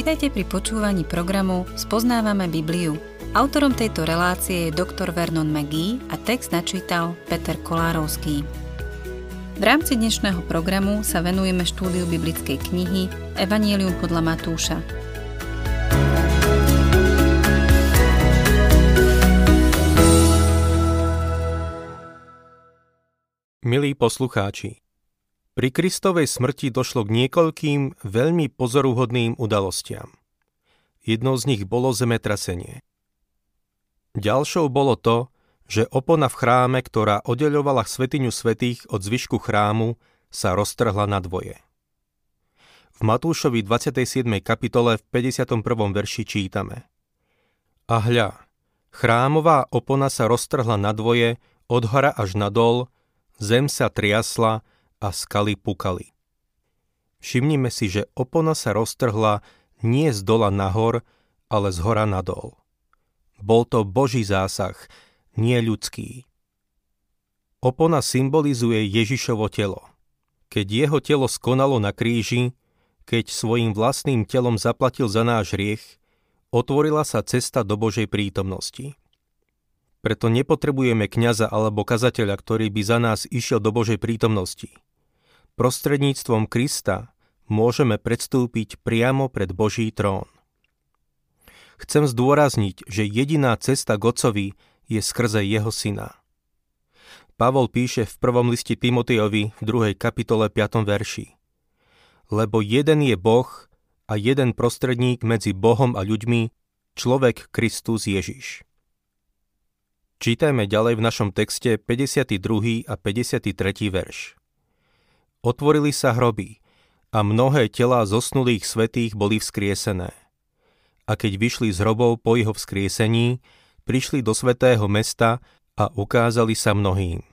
Vitajte pri počúvaní programu Spoznávame Bibliu. Autorom tejto relácie je dr. Vernon McGee a text načítal Peter Kolárovský. V rámci dnešného programu sa venujeme štúdiu biblickej knihy Evangelium podľa Matúša. Milí poslucháči, pri Kristovej smrti došlo k niekoľkým veľmi pozoruhodným udalostiam. Jednou z nich bolo zemetrasenie. Ďalšou bolo to, že opona v chráme, ktorá oddeľovala svetiňu svetých od zvyšku chrámu, sa roztrhla na dvoje. V Matúšovi 27. kapitole v 51. verši čítame A hľa, chrámová opona sa roztrhla na dvoje, od hora až nadol, zem sa triasla a skaly pukali. Všimnime si, že opona sa roztrhla nie z dola nahor, ale z hora nadol. Bol to Boží zásah, nie ľudský. Opona symbolizuje Ježišovo telo. Keď jeho telo skonalo na kríži, keď svojim vlastným telom zaplatil za náš riech, otvorila sa cesta do Božej prítomnosti. Preto nepotrebujeme kňaza alebo kazateľa, ktorý by za nás išiel do Božej prítomnosti – Prostredníctvom Krista môžeme predstúpiť priamo pred Boží trón. Chcem zdôrazniť, že jediná cesta k je skrze jeho syna. Pavol píše v prvom liste Timotejovi v 2. kapitole 5. verši. Lebo jeden je Boh a jeden prostredník medzi Bohom a ľuďmi, človek Kristus Ježiš. Čítajme ďalej v našom texte 52. a 53. verš. Otvorili sa hroby a mnohé telá zosnulých svetých boli vzkriesené. A keď vyšli z hrobov po jeho vzkriesení, prišli do svetého mesta a ukázali sa mnohým.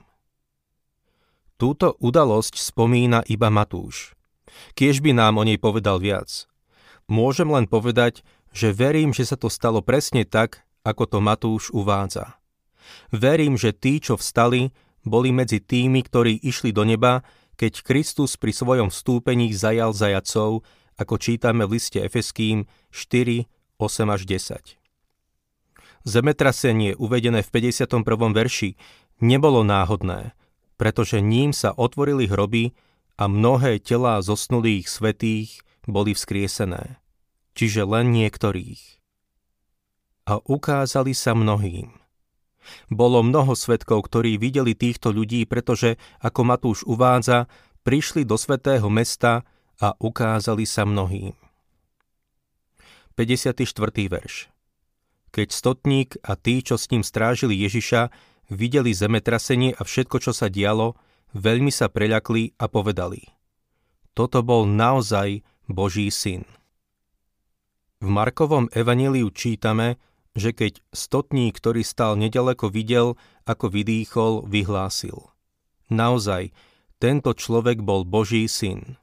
Túto udalosť spomína iba Matúš. Kiež by nám o nej povedal viac. Môžem len povedať, že verím, že sa to stalo presne tak, ako to Matúš uvádza. Verím, že tí, čo vstali, boli medzi tými, ktorí išli do neba keď Kristus pri svojom vstúpení zajal zajacov, ako čítame v liste Efeským 4, 8 až 10. Zemetrasenie uvedené v 51. verši nebolo náhodné, pretože ním sa otvorili hroby a mnohé telá zosnulých svetých boli vzkriesené, čiže len niektorých. A ukázali sa mnohým. Bolo mnoho svetkov, ktorí videli týchto ľudí, pretože, ako Matúš uvádza, prišli do svetého mesta a ukázali sa mnohým. 54. verš Keď stotník a tí, čo s ním strážili Ježiša, videli zemetrasenie a všetko, čo sa dialo, veľmi sa preľakli a povedali Toto bol naozaj Boží syn. V Markovom evaníliu čítame, že keď stotník, ktorý stal nedaleko, videl, ako vydýchol, vyhlásil. Naozaj, tento človek bol Boží syn.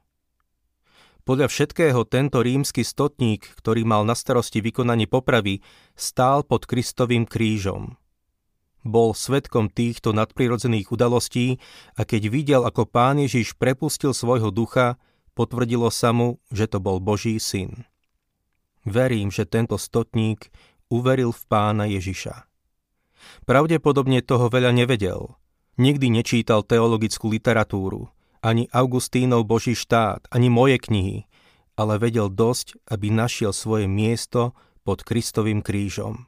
Podľa všetkého tento rímsky stotník, ktorý mal na starosti vykonanie popravy, stál pod Kristovým krížom. Bol svetkom týchto nadprirodzených udalostí a keď videl, ako pán Ježiš prepustil svojho ducha, potvrdilo sa mu, že to bol Boží syn. Verím, že tento stotník uveril v pána Ježiša. Pravdepodobne toho veľa nevedel. Nikdy nečítal teologickú literatúru, ani Augustínov Boží štát, ani moje knihy, ale vedel dosť, aby našiel svoje miesto pod Kristovým krížom.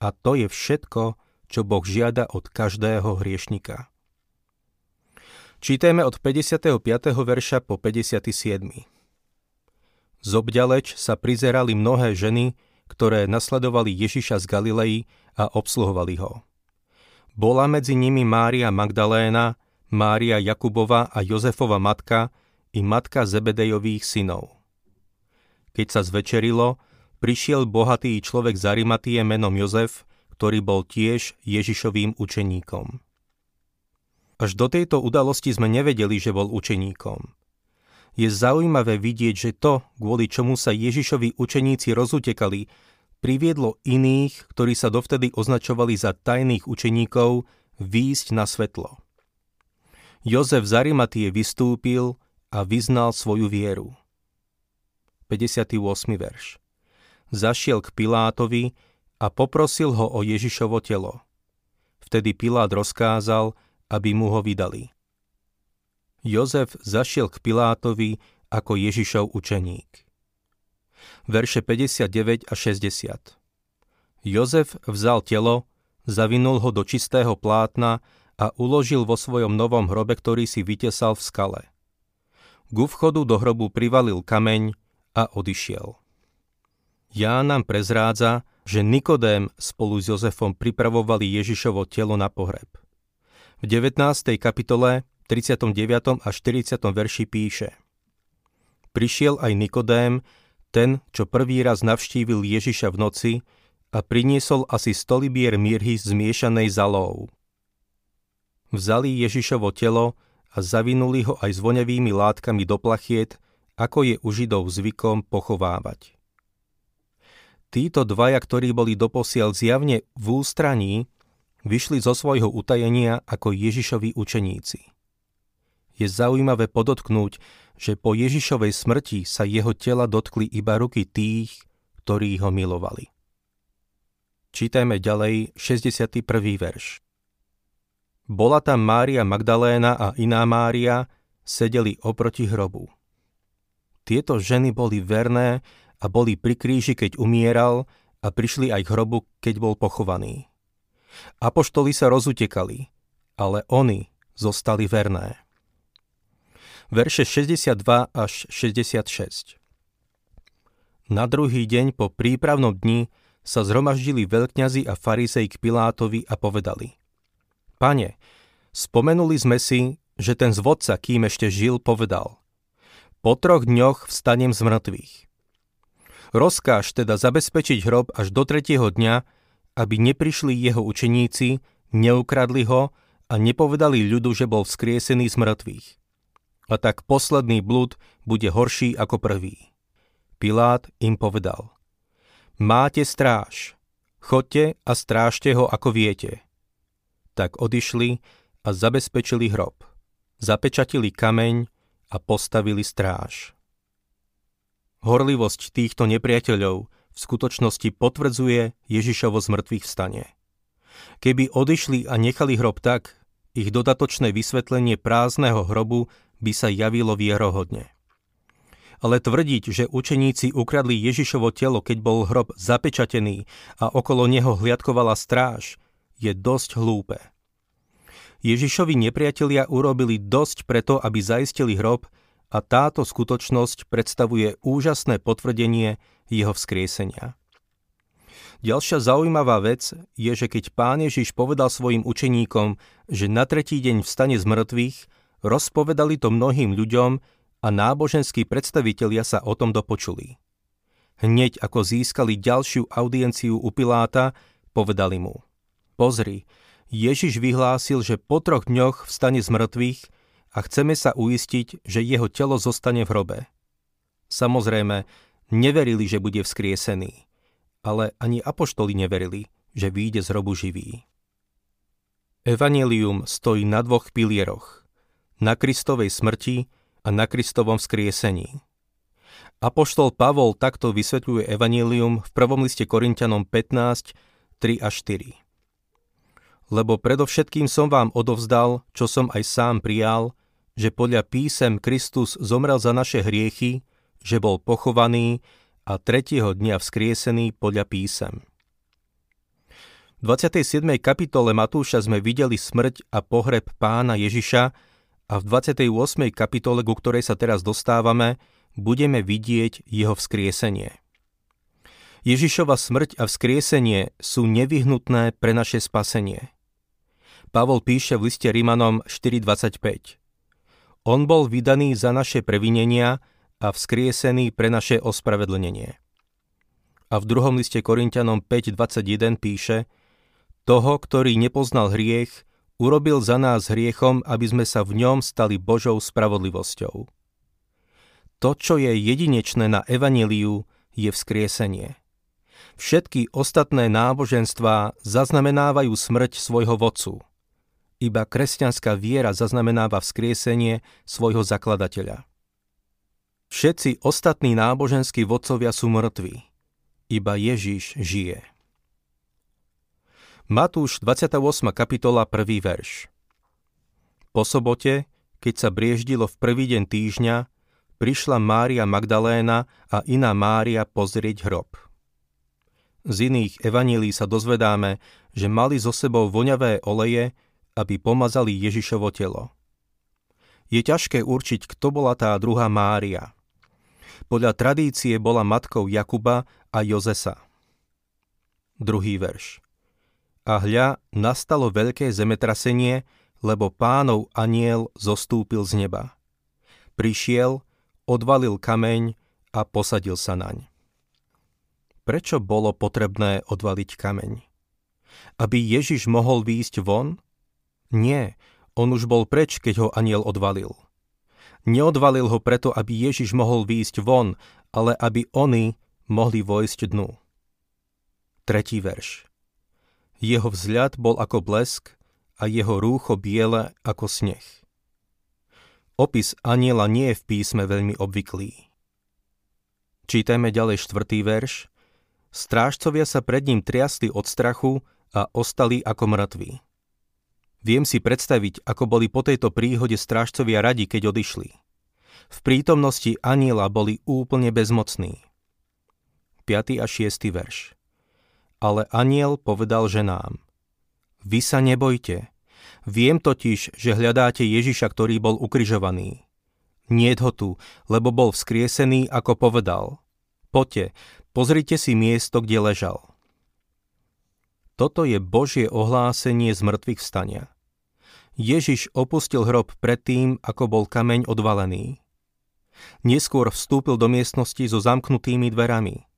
A to je všetko, čo Boh žiada od každého hriešnika. Čítajme od 55. verša po 57. Zobďaleč sa prizerali mnohé ženy, ktoré nasledovali Ježiša z Galilei a obsluhovali ho. Bola medzi nimi Mária Magdaléna, Mária Jakubova a Jozefova matka i matka Zebedejových synov. Keď sa zvečerilo, prišiel bohatý človek z Arimatie menom Jozef, ktorý bol tiež Ježišovým učeníkom. Až do tejto udalosti sme nevedeli, že bol učeníkom. Je zaujímavé vidieť, že to, kvôli čomu sa Ježišovi učeníci rozutekali, priviedlo iných, ktorí sa dovtedy označovali za tajných učeníkov, výjsť na svetlo. Jozef z Arimatie vystúpil a vyznal svoju vieru. 58. verš. Zašiel k Pilátovi a poprosil ho o Ježišovo telo. Vtedy Pilát rozkázal, aby mu ho vydali. Jozef zašiel k Pilátovi ako Ježišov učeník. Verše 59 a 60 Jozef vzal telo, zavinul ho do čistého plátna a uložil vo svojom novom hrobe, ktorý si vytesal v skale. Ku vchodu do hrobu privalil kameň a odišiel. Ján nám prezrádza, že Nikodém spolu s Jozefom pripravovali Ježišovo telo na pohreb. V 19. kapitole 39. a 40. verši píše Prišiel aj Nikodém, ten, čo prvý raz navštívil Ježiša v noci a priniesol asi stolibier mirhy zmiešanej zalou. Vzali Ježišovo telo a zavinuli ho aj s voňavými látkami do plachiet, ako je u Židov zvykom pochovávať. Títo dvaja, ktorí boli doposiaľ zjavne v ústraní, vyšli zo svojho utajenia ako Ježišovi učeníci. Je zaujímavé podotknúť, že po Ježišovej smrti sa jeho tela dotkli iba ruky tých, ktorí ho milovali. Čítajme ďalej 61. verš. Bola tam Mária Magdaléna a iná Mária, sedeli oproti hrobu. Tieto ženy boli verné a boli pri kríži, keď umieral a prišli aj k hrobu, keď bol pochovaný. Apoštoli sa rozutekali, ale oni zostali verné. Verše 62 až 66 Na druhý deň po prípravnom dni sa zhromaždili veľkňazi a farizej k Pilátovi a povedali – Pane, spomenuli sme si, že ten zvodca, kým ešte žil, povedal Po troch dňoch vstanem z mŕtvych. Rozkáž teda zabezpečiť hrob až do tretieho dňa, aby neprišli jeho učeníci, neukradli ho a nepovedali ľudu, že bol vzkriesený z mŕtvych. A tak posledný blud bude horší ako prvý. Pilát im povedal, máte stráž, chodte a strážte ho ako viete tak odišli a zabezpečili hrob. Zapečatili kameň a postavili stráž. Horlivosť týchto nepriateľov v skutočnosti potvrdzuje Ježišovo zmrtvých vstanie. Keby odišli a nechali hrob tak, ich dodatočné vysvetlenie prázdneho hrobu by sa javilo vierohodne. Ale tvrdiť, že učeníci ukradli Ježišovo telo, keď bol hrob zapečatený a okolo neho hliadkovala stráž, je dosť hlúpe. Ježišovi nepriatelia urobili dosť preto, aby zaistili hrob a táto skutočnosť predstavuje úžasné potvrdenie jeho vzkriesenia. Ďalšia zaujímavá vec je, že keď pán Ježiš povedal svojim učeníkom, že na tretí deň vstane z mŕtvych, rozpovedali to mnohým ľuďom a náboženskí predstavitelia sa o tom dopočuli. Hneď ako získali ďalšiu audienciu u Piláta, povedali mu – Pozri, Ježiš vyhlásil, že po troch dňoch vstane z mŕtvych a chceme sa uistiť, že jeho telo zostane v hrobe. Samozrejme, neverili, že bude vzkriesený, ale ani apoštoli neverili, že vyjde z hrobu živý. Evangelium stojí na dvoch pilieroch. Na Kristovej smrti a na Kristovom vzkriesení. Apoštol Pavol takto vysvetľuje Evangelium v prvom liste Korintianom 15, 3 a 4 lebo predovšetkým som vám odovzdal, čo som aj sám prijal, že podľa písem Kristus zomrel za naše hriechy, že bol pochovaný a tretieho dňa vzkriesený podľa písem. V 27. kapitole Matúša sme videli smrť a pohreb pána Ježiša a v 28. kapitole, ku ktorej sa teraz dostávame, budeme vidieť jeho vzkriesenie. Ježišova smrť a vzkriesenie sú nevyhnutné pre naše spasenie. Pavol píše v liste Rímanom 4.25. On bol vydaný za naše previnenia a vzkriesený pre naše ospravedlnenie. A v druhom liste Korintianom 5.21 píše Toho, ktorý nepoznal hriech, urobil za nás hriechom, aby sme sa v ňom stali Božou spravodlivosťou. To, čo je jedinečné na Evaníliu, je vzkriesenie. Všetky ostatné náboženstvá zaznamenávajú smrť svojho vodcu – iba kresťanská viera zaznamenáva vzkriesenie svojho zakladateľa. Všetci ostatní náboženskí vodcovia sú mŕtvi. Iba Ježiš žije. Matúš 28. kapitola 1. verš Po sobote, keď sa brieždilo v prvý deň týždňa, prišla Mária Magdaléna a iná Mária pozrieť hrob. Z iných evanílí sa dozvedáme, že mali so sebou voňavé oleje, aby pomazali Ježišovo telo. Je ťažké určiť, kto bola tá druhá Mária. Podľa tradície bola matkou Jakuba a Jozesa. Druhý verš. A hľa, nastalo veľké zemetrasenie, lebo pánov aniel zostúpil z neba. Prišiel, odvalil kameň a posadil sa naň. Prečo bolo potrebné odvaliť kameň? Aby Ježiš mohol výjsť von? Nie, on už bol preč, keď ho aniel odvalil. Neodvalil ho preto, aby Ježiš mohol výjsť von, ale aby oni mohli vojsť dnu. Tretí verš. Jeho vzľad bol ako blesk a jeho rúcho biele ako sneh. Opis aniela nie je v písme veľmi obvyklý. Čítajme ďalej štvrtý verš. Strážcovia sa pred ním triasli od strachu a ostali ako mŕtvi. Viem si predstaviť, ako boli po tejto príhode strážcovia radi, keď odišli. V prítomnosti aniela boli úplne bezmocní. 5. a 6. verš. Ale aniel povedal ženám, Vy sa nebojte, viem totiž, že hľadáte Ježiša, ktorý bol ukrižovaný. Nie ho tu, lebo bol vzkriesený, ako povedal. Poďte, pozrite si miesto, kde ležal. Toto je Božie ohlásenie z mŕtvych vstania. Ježiš opustil hrob predtým, ako bol kameň odvalený. Neskôr vstúpil do miestnosti so zamknutými dverami.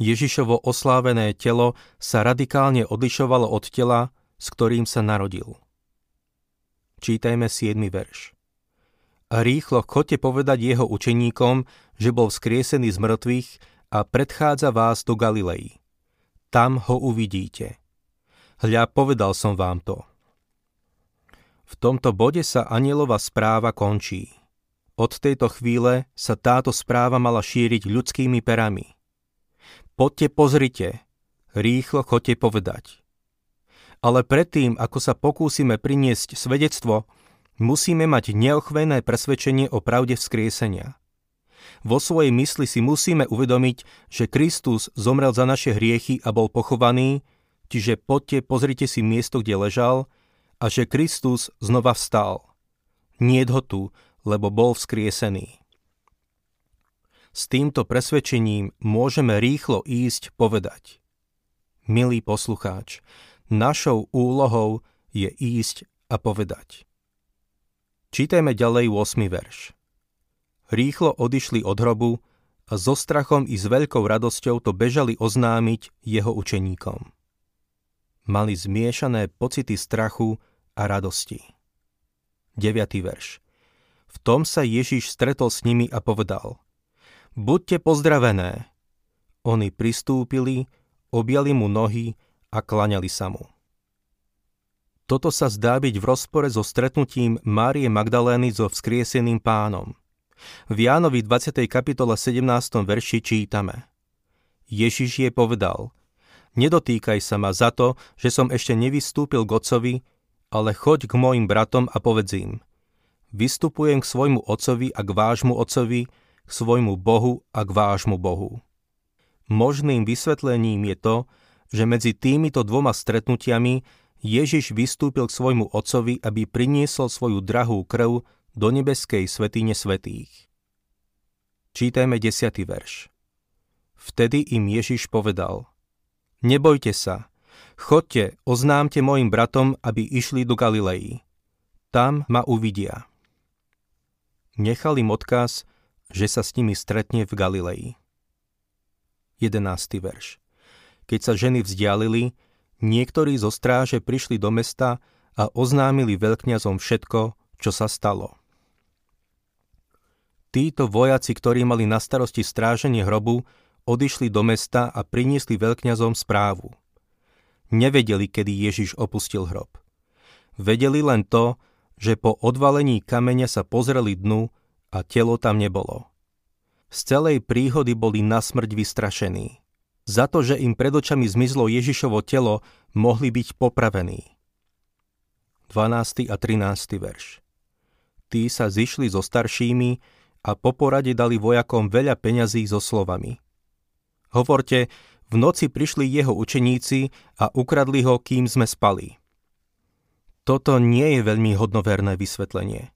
Ježišovo oslávené telo sa radikálne odlišovalo od tela, s ktorým sa narodil. Čítajme 7. verš. A rýchlo chodte povedať jeho učeníkom, že bol vzkriesený z mŕtvych a predchádza vás do Galilei. Tam ho uvidíte. Hľa, povedal som vám to. V tomto bode sa anielova správa končí. Od tejto chvíle sa táto správa mala šíriť ľudskými perami. Poďte pozrite, rýchlo chodte povedať. Ale predtým, ako sa pokúsime priniesť svedectvo, musíme mať neochvejné presvedčenie o pravde vzkriesenia. Vo svojej mysli si musíme uvedomiť, že Kristus zomrel za naše hriechy a bol pochovaný, čiže poďte pozrite si miesto, kde ležal, a že Kristus znova vstal. Nie ho tu, lebo bol vzkriesený. S týmto presvedčením môžeme rýchlo ísť povedať. Milý poslucháč, našou úlohou je ísť a povedať. Čítajme ďalej 8. verš. Rýchlo odišli od hrobu a so strachom i s veľkou radosťou to bežali oznámiť jeho učeníkom. Mali zmiešané pocity strachu a radosti. 9. verš. V tom sa Ježiš stretol s nimi a povedal – buďte pozdravené. Oni pristúpili, objali mu nohy a klaňali sa mu. Toto sa zdá byť v rozpore so stretnutím Márie Magdalény so vzkrieseným pánom. V Jánovi 20. kapitole 17. verši čítame Ježiš je povedal Nedotýkaj sa ma za to, že som ešte nevystúpil k otcovi, ale choď k mojim bratom a povedz im Vystupujem k svojmu otcovi a k vášmu otcovi, k svojmu Bohu a k vášmu Bohu. Možným vysvetlením je to, že medzi týmito dvoma stretnutiami Ježiš vystúpil k svojmu otcovi, aby priniesol svoju drahú krv do nebeskej svetine svetých. Čítajme 10. verš. Vtedy im Ježiš povedal Nebojte sa, chodte, oznámte mojim bratom, aby išli do Galilei. Tam ma uvidia. Nechal im odkaz, že sa s nimi stretne v Galilei. 11. verš. Keď sa ženy vzdialili, niektorí zo stráže prišli do mesta a oznámili veľkňazom všetko, čo sa stalo. Títo vojaci, ktorí mali na starosti stráženie hrobu, odišli do mesta a priniesli veľkňazom správu. Nevedeli, kedy Ježiš opustil hrob. Vedeli len to, že po odvalení kameňa sa pozreli dnu a telo tam nebolo. z celej príhody boli na smrť vystrašení. Za to, že im pred očami zmizlo Ježišovo telo, mohli byť popravení. 12. a 13. verš Tí sa zišli so staršími a po porade dali vojakom veľa peňazí so slovami. Hovorte, v noci prišli jeho učeníci a ukradli ho, kým sme spali. Toto nie je veľmi hodnoverné vysvetlenie.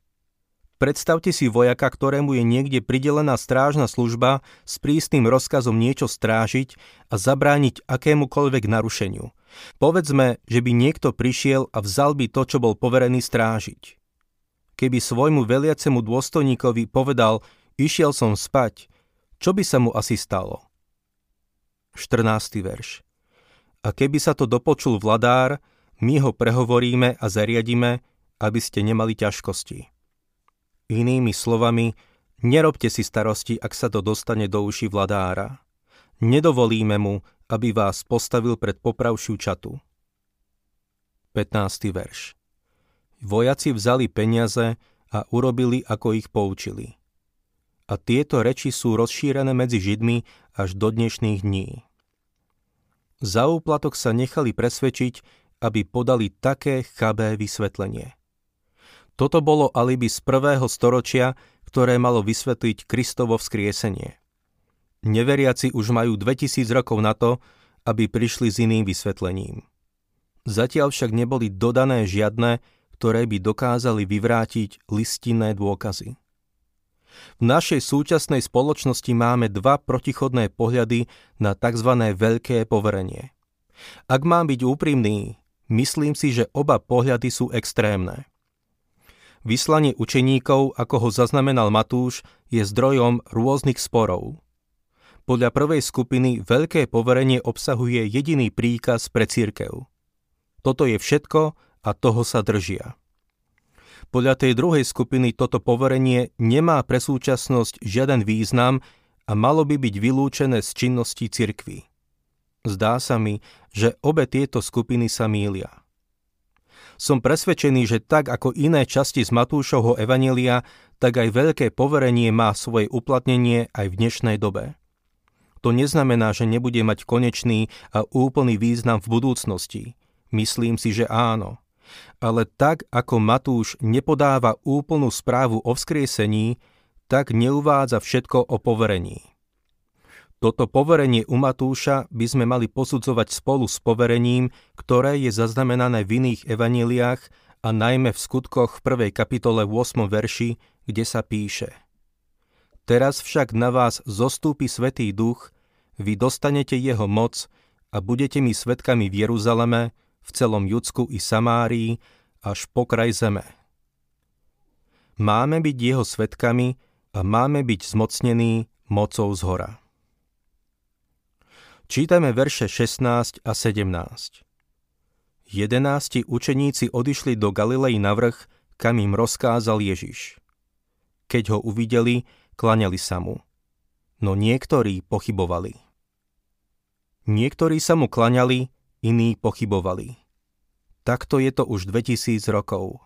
Predstavte si vojaka, ktorému je niekde pridelená strážna služba s prísnym rozkazom niečo strážiť a zabrániť akémukoľvek narušeniu. Povedzme, že by niekto prišiel a vzal by to, čo bol poverený strážiť. Keby svojmu veliacemu dôstojníkovi povedal, išiel som spať, čo by sa mu asi stalo? 14. verš. A keby sa to dopočul vladár, my ho prehovoríme a zariadíme, aby ste nemali ťažkosti. Inými slovami, nerobte si starosti, ak sa to dostane do uši vladára. Nedovolíme mu, aby vás postavil pred popravšiu čatu. 15. verš. Vojaci vzali peniaze a urobili, ako ich poučili a tieto reči sú rozšírené medzi Židmi až do dnešných dní. Za úplatok sa nechali presvedčiť, aby podali také chabé vysvetlenie. Toto bolo alibi z prvého storočia, ktoré malo vysvetliť Kristovo vzkriesenie. Neveriaci už majú 2000 rokov na to, aby prišli s iným vysvetlením. Zatiaľ však neboli dodané žiadne, ktoré by dokázali vyvrátiť listinné dôkazy. V našej súčasnej spoločnosti máme dva protichodné pohľady na tzv. veľké poverenie. Ak mám byť úprimný, myslím si, že oba pohľady sú extrémne. Vyslanie učeníkov, ako ho zaznamenal Matúš, je zdrojom rôznych sporov. Podľa prvej skupiny veľké poverenie obsahuje jediný príkaz pre církev. Toto je všetko a toho sa držia. Podľa tej druhej skupiny toto poverenie nemá pre súčasnosť žiaden význam a malo by byť vylúčené z činnosti cirkvy. Zdá sa mi, že obe tieto skupiny sa mília. Som presvedčený, že tak ako iné časti z Matúšovho evanelia, tak aj veľké poverenie má svoje uplatnenie aj v dnešnej dobe. To neznamená, že nebude mať konečný a úplný význam v budúcnosti. Myslím si, že áno ale tak ako Matúš nepodáva úplnú správu o vzkriesení, tak neuvádza všetko o poverení. Toto poverenie u Matúša by sme mali posudzovať spolu s poverením, ktoré je zaznamenané v iných evaneliách a najmä v skutkoch v 1. kapitole 8. verši, kde sa píše Teraz však na vás zostúpi Svetý duch, vy dostanete jeho moc a budete mi svetkami v Jeruzaleme, v celom Judsku i Samárii až po kraj zeme. Máme byť jeho svetkami a máme byť zmocnení mocou z hora. Čítame verše 16 a 17. Jedenácti učeníci odišli do Galilei na vrch, kam im rozkázal Ježiš. Keď ho uvideli, klaňali sa mu. No niektorí pochybovali. Niektorí sa mu klaňali, iní pochybovali. Takto je to už 2000 rokov.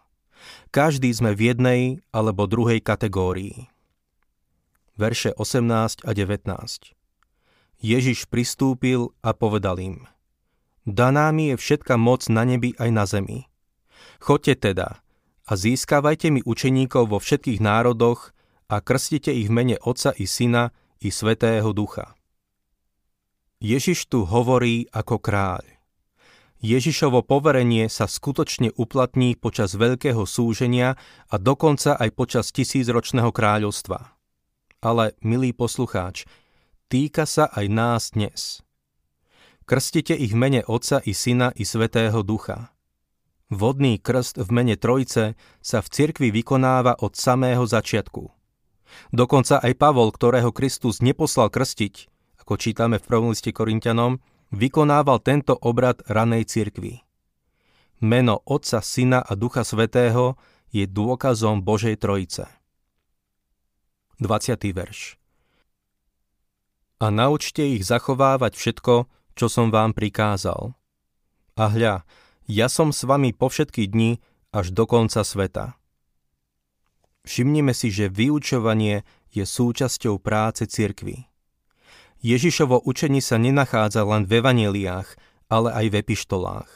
Každý sme v jednej alebo druhej kategórii. Verše 18 a 19 Ježiš pristúpil a povedal im Daná mi je všetka moc na nebi aj na zemi. Choďte teda a získavajte mi učeníkov vo všetkých národoch a krstite ich v mene Otca i Syna i Svetého Ducha. Ježiš tu hovorí ako kráľ. Ježišovo poverenie sa skutočne uplatní počas veľkého súženia a dokonca aj počas tisícročného kráľovstva. Ale, milý poslucháč, týka sa aj nás dnes. Krstite ich v mene Otca i Syna i Svetého Ducha. Vodný krst v mene Trojce sa v cirkvi vykonáva od samého začiatku. Dokonca aj Pavol, ktorého Kristus neposlal krstiť, ako čítame v prvom liste Korintianom, vykonával tento obrad ranej cirkvi. Meno Otca, Syna a Ducha Svetého je dôkazom Božej Trojice. 20. verš A naučte ich zachovávať všetko, čo som vám prikázal. A hľa, ja som s vami po všetky dni až do konca sveta. Všimnime si, že vyučovanie je súčasťou práce cirkvy. Ježišovo učení sa nenachádza len v evaneliách, ale aj v epištolách.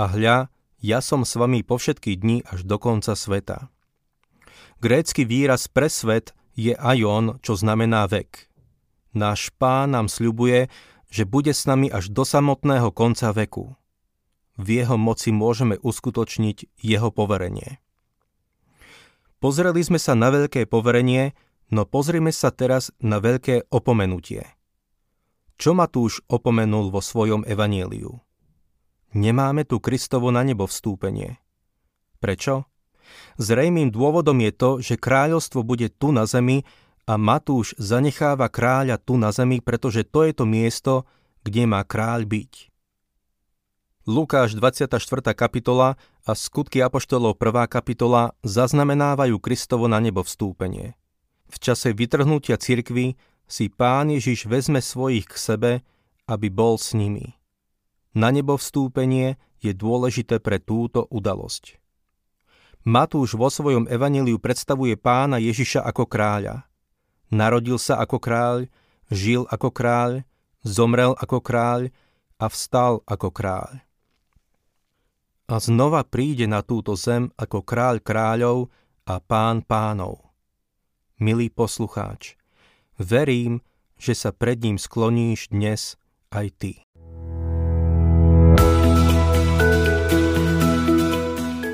A hľa, ja som s vami po všetky dni až do konca sveta. Grécky výraz pre svet je aion, čo znamená vek. Náš pán nám sľubuje, že bude s nami až do samotného konca veku. V jeho moci môžeme uskutočniť jeho poverenie. Pozreli sme sa na veľké poverenie, no pozrime sa teraz na veľké opomenutie. Čo Matúš opomenul vo svojom evanieliu? Nemáme tu Kristovo na nebo vstúpenie. Prečo? Zrejmým dôvodom je to, že kráľovstvo bude tu na zemi a Matúš zanecháva kráľa tu na zemi, pretože to je to miesto, kde má kráľ byť. Lukáš 24. kapitola a skutky Apoštolov 1. kapitola zaznamenávajú Kristovo na nebo vstúpenie. V čase vytrhnutia cirkvy si pán Ježiš vezme svojich k sebe, aby bol s nimi. Na nebo vstúpenie je dôležité pre túto udalosť. Matúš vo svojom evaníliu predstavuje pána Ježiša ako kráľa. Narodil sa ako kráľ, žil ako kráľ, zomrel ako kráľ a vstal ako kráľ. A znova príde na túto zem ako kráľ kráľov a pán pánov. Milý poslucháč, verím, že sa pred ním skloníš dnes aj ty.